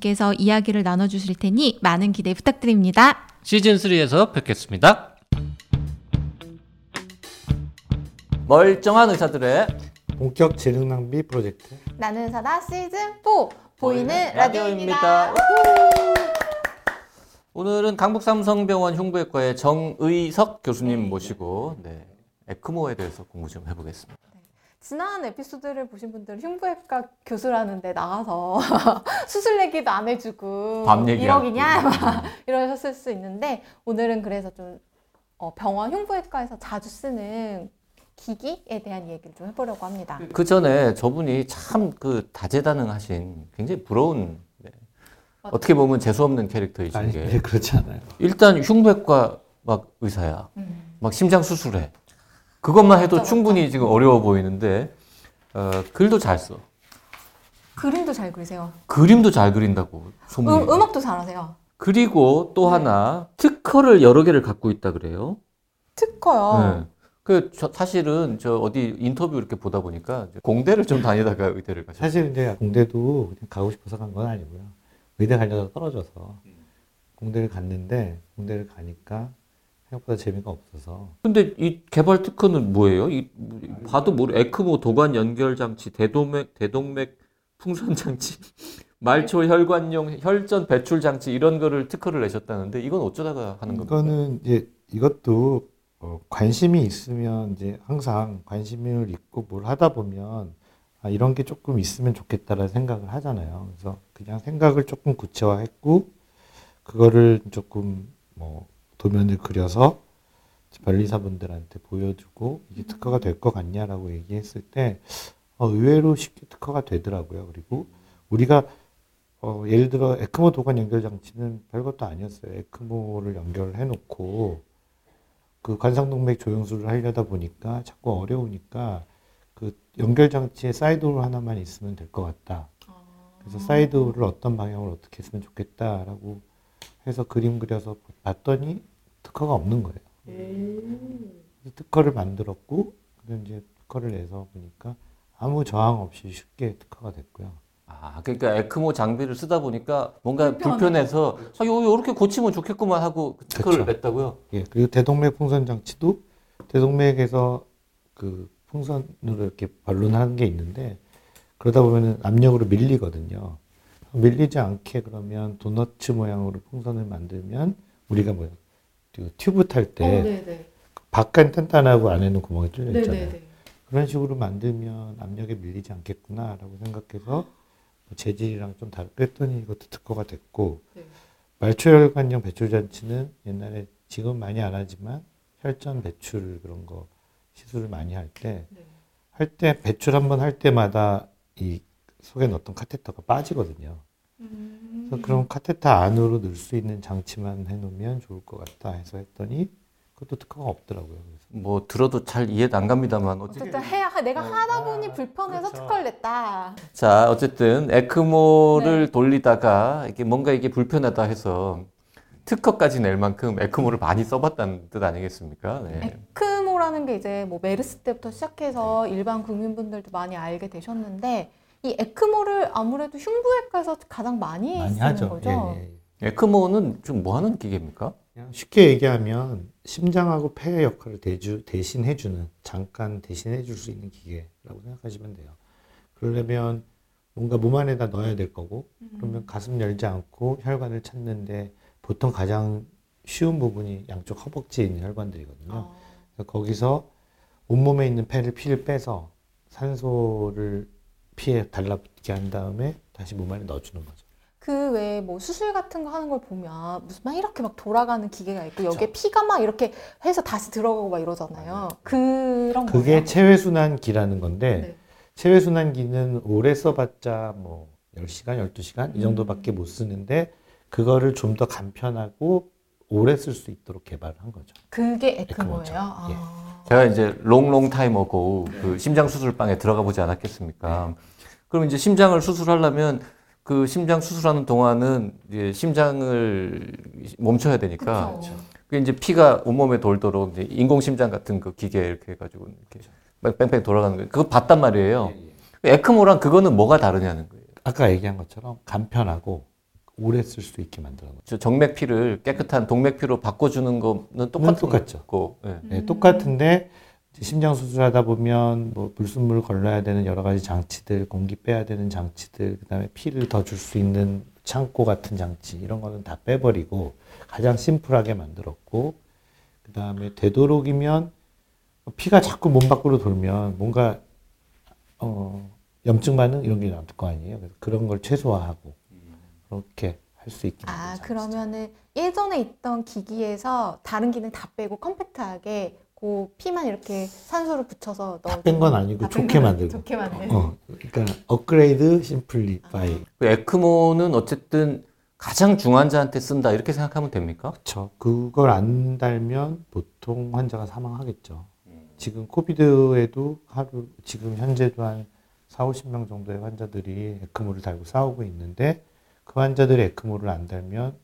께서 이야기를 나눠주실 테니 많은 기대 부탁드립니다. 시즌3에서 뵙겠습니다. 멀쩡한 의사들의 본격 재능 낭비 프로젝트 나는 사다 시즌4 보이는 라디오입니다. 오늘은 강북삼성병원 흉부외과의 정의석 교수님 모시고 네, 에크모에 대해서 공부 좀 해보겠습니다. 지난 에피소드를 보신 분들은 흉부외과 교수라는데 나가서 수술 얘기도 안 해주고 밤 얘기하고. 1억이냐 막 이러셨을 수 있는데 오늘은 그래서 좀 어, 병원 흉부외과에서 자주 쓰는 기기에 대한 얘기를 좀 해보려고 합니다. 그 전에 저분이 참 그 다재다능하신 굉장히 부러운 네, 어떻게 보면 재수 없는 캐릭터이신 아니 게 네, 그렇지 않아요. 일단 흉부외과 막 의사야. 막 심장 수술해. 그것만 해도 충분히 지금 어려워 보이는데 어, 글도 잘 써. 그림도 잘 그리세요. 그림도 잘 그린다고 소문이. 음, 음악도 잘하세요. 그리고 또 하나 특허를 여러 개를 갖고 있다 그래요. 특허요. 네. 그 저, 사실은 저 어디 인터뷰 이렇게 보다 보니까 공대를 좀 다니다가 의대를 가셨어요. 사실 이제 공대도 그냥 가고 싶어서 간 건 아니고요. 의대 가려다 떨어져서 공대를 갔는데 공대를 가니까 생각보다 재미가 없어서 근데 이 개발 특허는 뭐예요? 이 봐도 모르 에크모 도관 연결 장치, 대동맥 대동맥 풍선 장치, 말초 혈관용 혈전 배출 장치 이런 거를 특허를 내셨다는데 이건 어쩌다가 하는 겁니까? 이거는 이제 이것도 어, 관심이 있으면 이제 항상 관심을 있고 뭘 하다 보면 아, 이런 게 조금 있으면 좋겠다라는 생각을 하잖아요. 그래서 그냥 생각을 조금 구체화했고 그거를 조금 뭐 도면을 그려서 변리사분들한테 보여주고 이게 특허가 될 것 같냐라고 얘기했을 때 어, 의외로 쉽게 특허가 되더라고요. 그리고 우리가 어, 예를 들어 에크모 도관 연결 장치는 별것도 아니었어요. 에크모를 연결해 놓고 그 관상동맥 조영술을 하려다 보니까 자꾸 어려우니까 그 연결 장치에 사이드홀 하나만 있으면 될 것 같다. 그래서 사이드홀을 어떤 방향으로 어떻게 했으면 좋겠다라고 해서 그림 그려서 봤더니 특허가 없는 거예요. 그래서 특허를 만들었고 그래서 이제 특허를 내서 보니까 아무 저항 없이 쉽게 특허가 됐고요. 아, 그러니까 에크모 장비를 쓰다 보니까 뭔가 불편해서 아, 요 요렇게 고치면 좋겠구만 하고 그 특허를 그쵸. 냈다고요. 예, 그리고 대동맥 풍선 장치도 대동맥에서 그 풍선으로 이렇게 발론하는 게 있는데 그러다 보면은 압력으로 밀리거든요. 밀리지 않게 그러면 도너츠 모양으로 풍선을 만들면 우리가 뭐그 튜브 탈때 네네. 바깥 단단하고 안에는 구멍이 뚫려 있잖아요. 네네네. 그런 식으로 만들면 압력에 밀리지 않겠구나라고 생각해서 뭐 재질이랑 좀 다르게 그랬더니 이것도 특허가 됐고 네. 말초혈관용 배출 장치는 옛날에 지금 많이 안 하지만 혈전 배출 그런 거 시술을 많이 할 때할할때 배출 한 번 할 때마다 이 속에 넣었던 카테터가 빠지거든요. 그래서 그럼 카테터 안으로 넣을 수 있는 장치만 해놓으면 좋을 것 같다 해서 했더니 그것도 특허가 없더라고요. 그래서 뭐 들어도 잘 이해 안 갑니다만 어쨌든 해야 내가 어, 하다 아, 보니 불편해서 그렇죠. 특허를 냈다. 자 어쨌든 에크모를 네. 돌리다가 이게 뭔가 이게 불편하다 해서 특허까지 낼 만큼 에크모를 많이 써봤다는 뜻 아니겠습니까? 네. 에크모라는 게 이제 뭐 메르스 때부터 시작해서 일반 국민분들도 많이 알게 되셨는데 이 에크모를 아무래도 흉부외과에서 가장 많이, 많이 쓰는 하죠. 거죠. 예, 예. 에크모는 좀 뭐 하는 기계입니까? 그냥 쉽게 얘기하면 심장하고 폐의 역할을 대주, 대신 해주는 잠깐 대신 해줄 수 있는 기계라고 생각하시면 돼요. 그러려면 뭔가 몸 안에다 넣어야 될 거고 그러면 가슴 열지 않고 혈관을 찾는데 보통 가장 쉬운 부분이 양쪽 허벅지에 있는 혈관들이거든요. 어. 그래서 거기서 온몸에 있는 폐를 피를 빼서 산소를 피에 달라붙게 한 다음에 다시 몸 안에 넣어주는 거죠. 그 외에 뭐 수술 같은 거 하는 걸 보면 무슨 막 이렇게 막 돌아가는 기계가 있고 여기에 피가 막 이렇게 해서 다시 들어가고 막 이러잖아요. 그런 그게 거예요? 체외순환기라는 건데 네. 체외순환기는 오래 써봤자 뭐 10시간, 12시간 이 정도밖에 못 쓰는데 그거를 좀 더 간편하고 오래 쓸 수 있도록 개발을 한 거죠. 그게 에크모죠. 에크모예요. 아. 제가 이제 롱롱 타이머고 그 심장 수술방에 들어가 보지 않았겠습니까? 그럼 이제 심장을 수술하려면 그 심장 수술하는 동안은 이제 심장을 멈춰야 되니까 그쵸. 그 이제 피가 온몸에 돌도록 이제 인공 심장 같은 그 기계 이렇게 해가지고 이렇게 뺑뺑 돌아가는 거 그거 봤단 말이에요. 에크모랑 그거는 뭐가 다르냐는 거예요. 아까 얘기한 것처럼 간편하고 오래 쓸 수 있게 만드는 거죠. 저 정맥 피를 깨끗한 동맥 피로 바꿔주는 거는 똑같은 똑같죠. 거고. 예. 네, 똑같은데 심장 수술하다 보면 뭐 불순물 걸러야 되는 여러 가지 장치들, 공기 빼야 되는 장치들, 그다음에 피를 더 줄 수 있는 창고 같은 장치 이런 거는 다 빼버리고 가장 심플하게 만들었고 그다음에 되도록이면 피가 자꾸 몸 밖으로 돌면 뭔가 어 염증 반응 이런 게 나올 거 아니에요. 그래서 그런 걸 최소화하고 그렇게 할 수 있게 아. 그러면은 예전에 있던 기기에서 다른 기능 다 빼고 컴팩트하게 그 피만 이렇게 산소를 붙여서 넣어. 다뺀건 아니고 다뺀 좋게 건 만들고. 좋게 만든. 어, 그러니까 업그레이드 심플리파이. 그 에크모는 어쨌든 가장 중환자한테 쓴다 이렇게 생각하면 됩니까? 그렇죠. 그걸 안 달면 보통 환자가 사망하겠죠. 지금 코비드에도 하루 지금 현재도 한 4, 50명 정도의 환자들이 에크모를 달고 싸우고 있는데 그 환자들이 에크모를 안 달면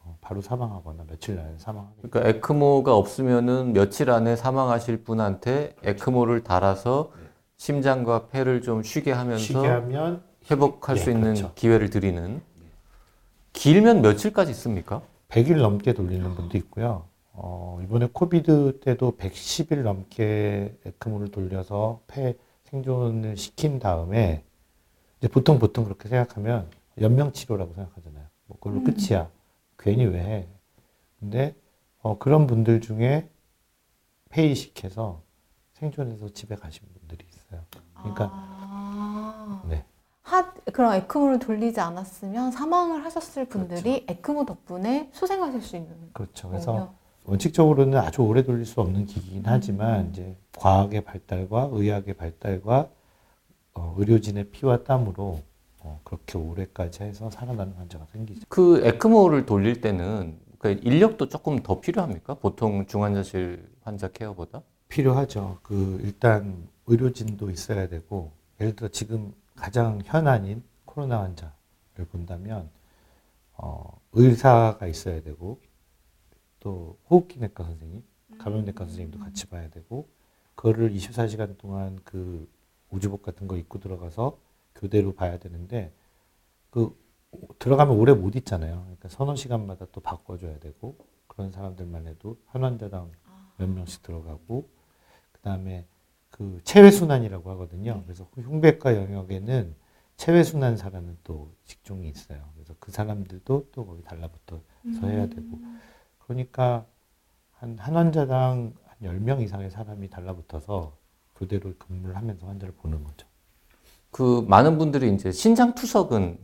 어, 바로 사망하거나 며칠 안에 사망하겠죠. 그러니까 에크모가 없으면은 며칠 안에 사망하실 분한테 에크모를 달아서 심장과 폐를 좀 쉬게 하면서 쉬게 하면 회복할 예, 수 있는 그렇죠. 기회를 드리는 길면 며칠까지 씁니까? 100일 넘게 돌리는 분도 있고요. 어, 이번에 코비드 때도 110일 넘게 에크모를 돌려서 폐 생존을 시킨 다음에 이제 보통 보통 그렇게 생각하면 연명 치료라고 생각하잖아요. 뭐 그걸로 끝이야. 괜히 왜 해? 근데 어, 그런 분들 중에 폐이식해서 생존해서 집에 가신 분들이 있어요. 그러니까 아. 네. 하, 그런 에크모를 돌리지 않았으면 사망을 하셨을 분들이 에크모 덕분에 소생하실 수 있는 그렇죠. 그래서 거군요. 원칙적으로는 아주 오래 돌릴 수 없는 기기긴 하지만 이제 과학의 발달과 의학의 발달과 어, 의료진의 피와 땀으로 어, 그렇게 오래까지 해서 살아나는 환자가 생기죠. 그 에크모를 돌릴 때는 그 인력도 조금 더 필요합니까? 보통 중환자실 환자 케어보다? 필요하죠. 그 일단 의료진도 있어야 되고 예를 들어 지금 가장 현안인 코로나 환자를 본다면 어, 의사가 있어야 되고 또 호흡기 내과 선생님, 감염내과 선생님도 같이 봐야 되고 그거를 24시간 동안 그 우주복 같은 거 입고 들어가서 교대로 봐야 되는데 그 들어가면 오래 못 있잖아요. 그러니까 서너 시간마다 또 바꿔줘야 되고 그런 사람들만 해도 한 환자당 몇 명씩 들어가고 그 다음에 그 체외 순환이라고 하거든요. 그래서 그 흉배과 영역에는 체외 순환사라는 또 직종이 있어요. 그래서 그 사람들도 또 거기 달라붙어서 해야 되고 그러니까 한, 한 환자당 한 10명 이상의 사람이 달라붙어서 교대로 근무를 하면서 환자를 보는 거죠. 그 많은 분들이 이제 신장 투석은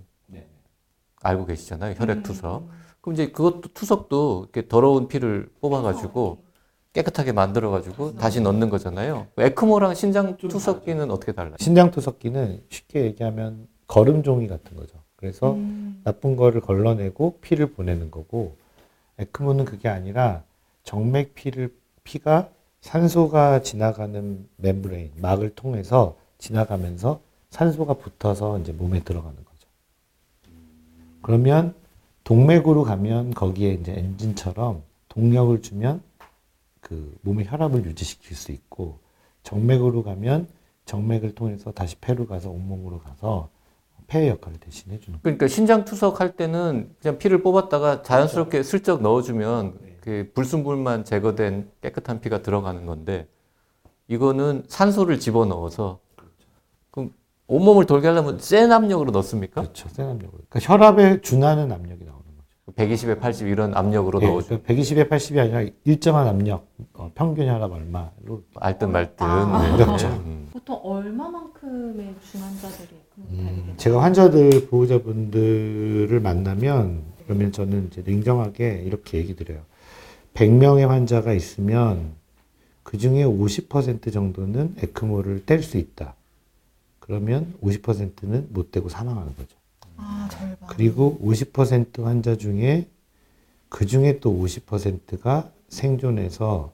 알고 계시잖아요. 혈액 투석. 그럼 이제 그것도 투석도 이렇게 더러운 피를 뽑아가지고 깨끗하게 만들어가지고 다시 넣는 거잖아요. 에크모랑 신장 투석기는 어떻게 달라요? 신장 투석기는 쉽게 얘기하면 걸음 종이 같은 거죠. 그래서 음. 나쁜 거를 걸러내고 피를 보내는 거고 에크모는 그게 아니라 정맥 피를 피가 산소가 지나가는 멤브레인 막을 통해서 지나가면서 산소가 붙어서 이제 몸에 들어가는 거죠. 그러면 동맥으로 가면 거기에 이제 엔진처럼 동력을 주면 그 몸의 혈압을 유지시킬 수 있고 정맥으로 가면 정맥을 통해서 다시 폐로 가서 온몸으로 가서 폐의 역할을 대신해 주는. 그러니까 신장 투석할 때는 그냥 피를 뽑았다가 자연스럽게 슬쩍 넣어주면 네. 그 불순물만 제거된 깨끗한 피가 들어가는 건데 이거는 산소를 집어 넣어서 그럼 온몸을 돌게 하려면 센 압력으로 넣습니까? 그렇죠. 센 압력으로. 그러니까 혈압에 준하는 압력이 나오는 거죠. 120에 80 이런 압력으로 예, 넣어줘. 그러니까 120에 80이 아니라 일정한 압력, 어, 평균 혈압 얼마로. 알든 말든. 아. 네. 어렵죠. 음. 보통 얼마만큼의 중환자들이 음? 제가 환자들, 보호자분들을 만나면 그러면 저는 이제 냉정하게 이렇게 얘기 드려요. 100명의 환자가 있으면 그 중에 50% 정도는 에크모를 뗄 수 있다. 그러면 50%는 못 떼고 사망하는 거죠. 아 절반. 그리고 50% 환자 중에 그 중에 또 50%가 생존해서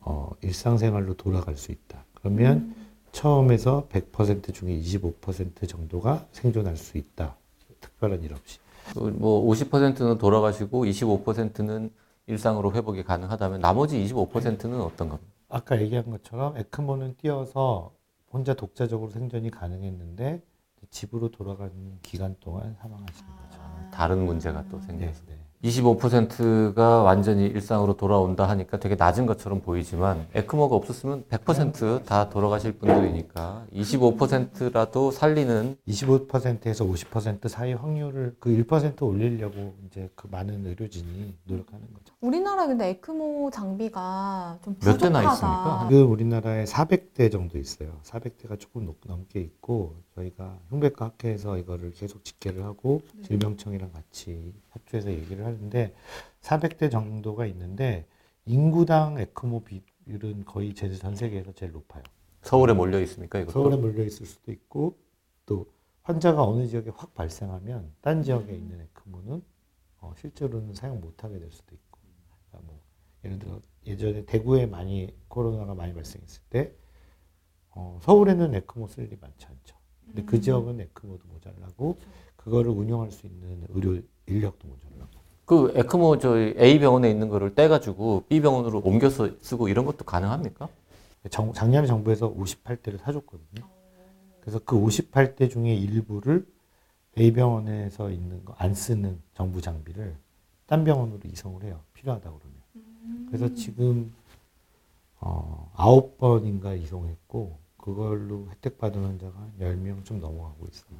어, 일상생활로 돌아갈 수 있다. 그러면 처음에서 100% 중에 25% 정도가 생존할 수 있다. 특별한 일 없이. 뭐 50%는 돌아가시고 25%는 일상으로 회복이 가능하다면 나머지 25%는 어떤 겁니까? 아까 얘기한 것처럼 에크모는 띄어서 혼자 독자적으로 생존이 가능했는데 집으로 돌아가는 기간 동안 사망하시는 거죠. 다른 문제가 또 네, 생겨서. 네. 25%가 완전히 일상으로 돌아온다 하니까 되게 낮은 것처럼 보이지만 에크모가 없었으면 100%다 돌아가실 분들이니까 25%라도 살리는 25%에서 50% 사이 확률을 그 1% 올리려고 이제 그 많은 의료진이 노력하는 거죠. 우리나라 근데 에크모 장비가 좀 몇 부족하다. 대나 있습니까? 지금 우리나라에 400대 정도 있어요. 400대가 조금 넘- 넘게 있고 저희가 흉배과 학회에서 이거를 계속 집계를 하고 질병청이랑 같이 협조해서 얘기를 하는데 400대 정도가 있는데 인구당 에크모 비율은 거의 제- 전 세계에서 제일 높아요. 서울에 몰려 있습니까? 이것도? 서울에 몰려 있을 수도 있고 또 환자가 어느 지역에 확 발생하면 딴 지역에 있는 에크모는 어, 실제로는 사용 못하게 될 수도 있고 그러니까 뭐 예를 들어 예전에 대구에 많이 코로나가 많이 발생했을 때 어, 서울에는 에크모 쓸 일이 많지 않죠. 근데 그 지역은 에크모도 모자라고 그거를 운영할 수 있는 의료 인력도 모자라고. 그 에크모 저희 A 병원에 있는 거를 떼가지고 B 병원으로 옮겨서 쓰고 이런 것도 가능합니까? 정- 작년에 정부에서 58대를 사줬거든요. 그래서 그 58대 중에 일부를 A병원에서 있는 거 안 쓰는 정부 장비를 딴 병원으로 이송을 해요. 필요하다 그러면. 그래서 지금 어, 9번인가 이송했고 그걸로 혜택 받은 환자가 한 10명 좀 넘어가고 있어요.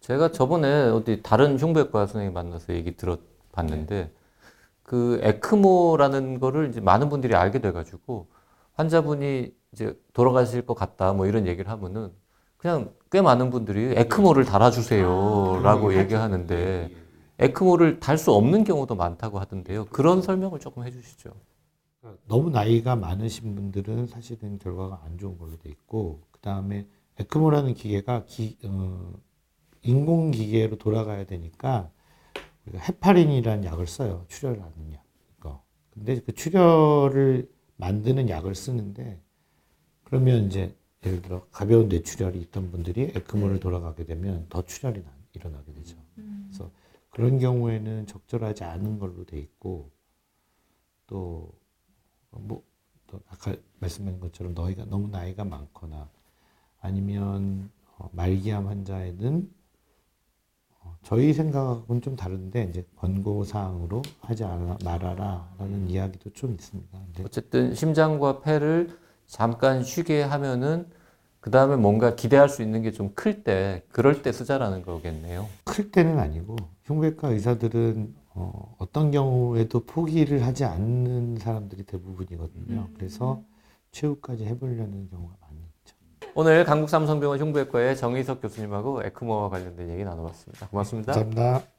제가 저번에 어디 다른 흉부외과 선생님 만나서 얘기 들어 봤는데 그 에크모라는 거를 이제 많은 분들이 알게 돼가지고 환자분이 이제 돌아가실 것 같다 뭐 이런 얘기를 하면은 그냥 꽤 많은 분들이 에크모를 달아주세요라고 얘기하는데 에크모를 달 수 없는 경우도 많다고 하던데요. 그런 설명을 조금 해주시죠. 너무 나이가 많으신 분들은 사실은 결과가 안 좋은 걸로 돼 있고 그 다음에 에크모라는 기계가 기, 어, 인공 기계로 돌아가야 되니까 헤파린이라는 약을 써요 출혈을 하는 약. 이거. 근데 그 출혈을 만드는 약을 쓰는데 그러면 이제 예를 들어 가벼운 뇌출혈이 있던 분들이 에크모를 돌아가게 되면 더 출혈이 나- 일어나게 되죠. 그래서 그런 경우에는 적절하지 않은 걸로 돼 있고 또 뭐, 또 아까 말씀하신 것처럼 너희가 너무 나이가 많거나 아니면 어, 말기암 환자에는 어, 저희 생각하고는 좀 다른데 이제 권고 사항으로 하지 말아라라는 이야기도 좀 있습니다. 어쨌든 심장과 폐를 잠깐 쉬게 하면은 그 다음에 뭔가 기대할 수 있는 게 좀 클 때 그럴 때 쓰자라는 거겠네요. 클 때는 아니고 흉부외과 의사들은 어, 어떤 경우에도 포기를 하지 않는 사람들이 대부분이거든요. 그래서 최후까지 해보려는 경우가 있죠. 오늘 강북삼성병원 흉부외과의 정의석 교수님하고 에크모와 관련된 얘기 나눠봤습니다. 고맙습니다. 감사합니다.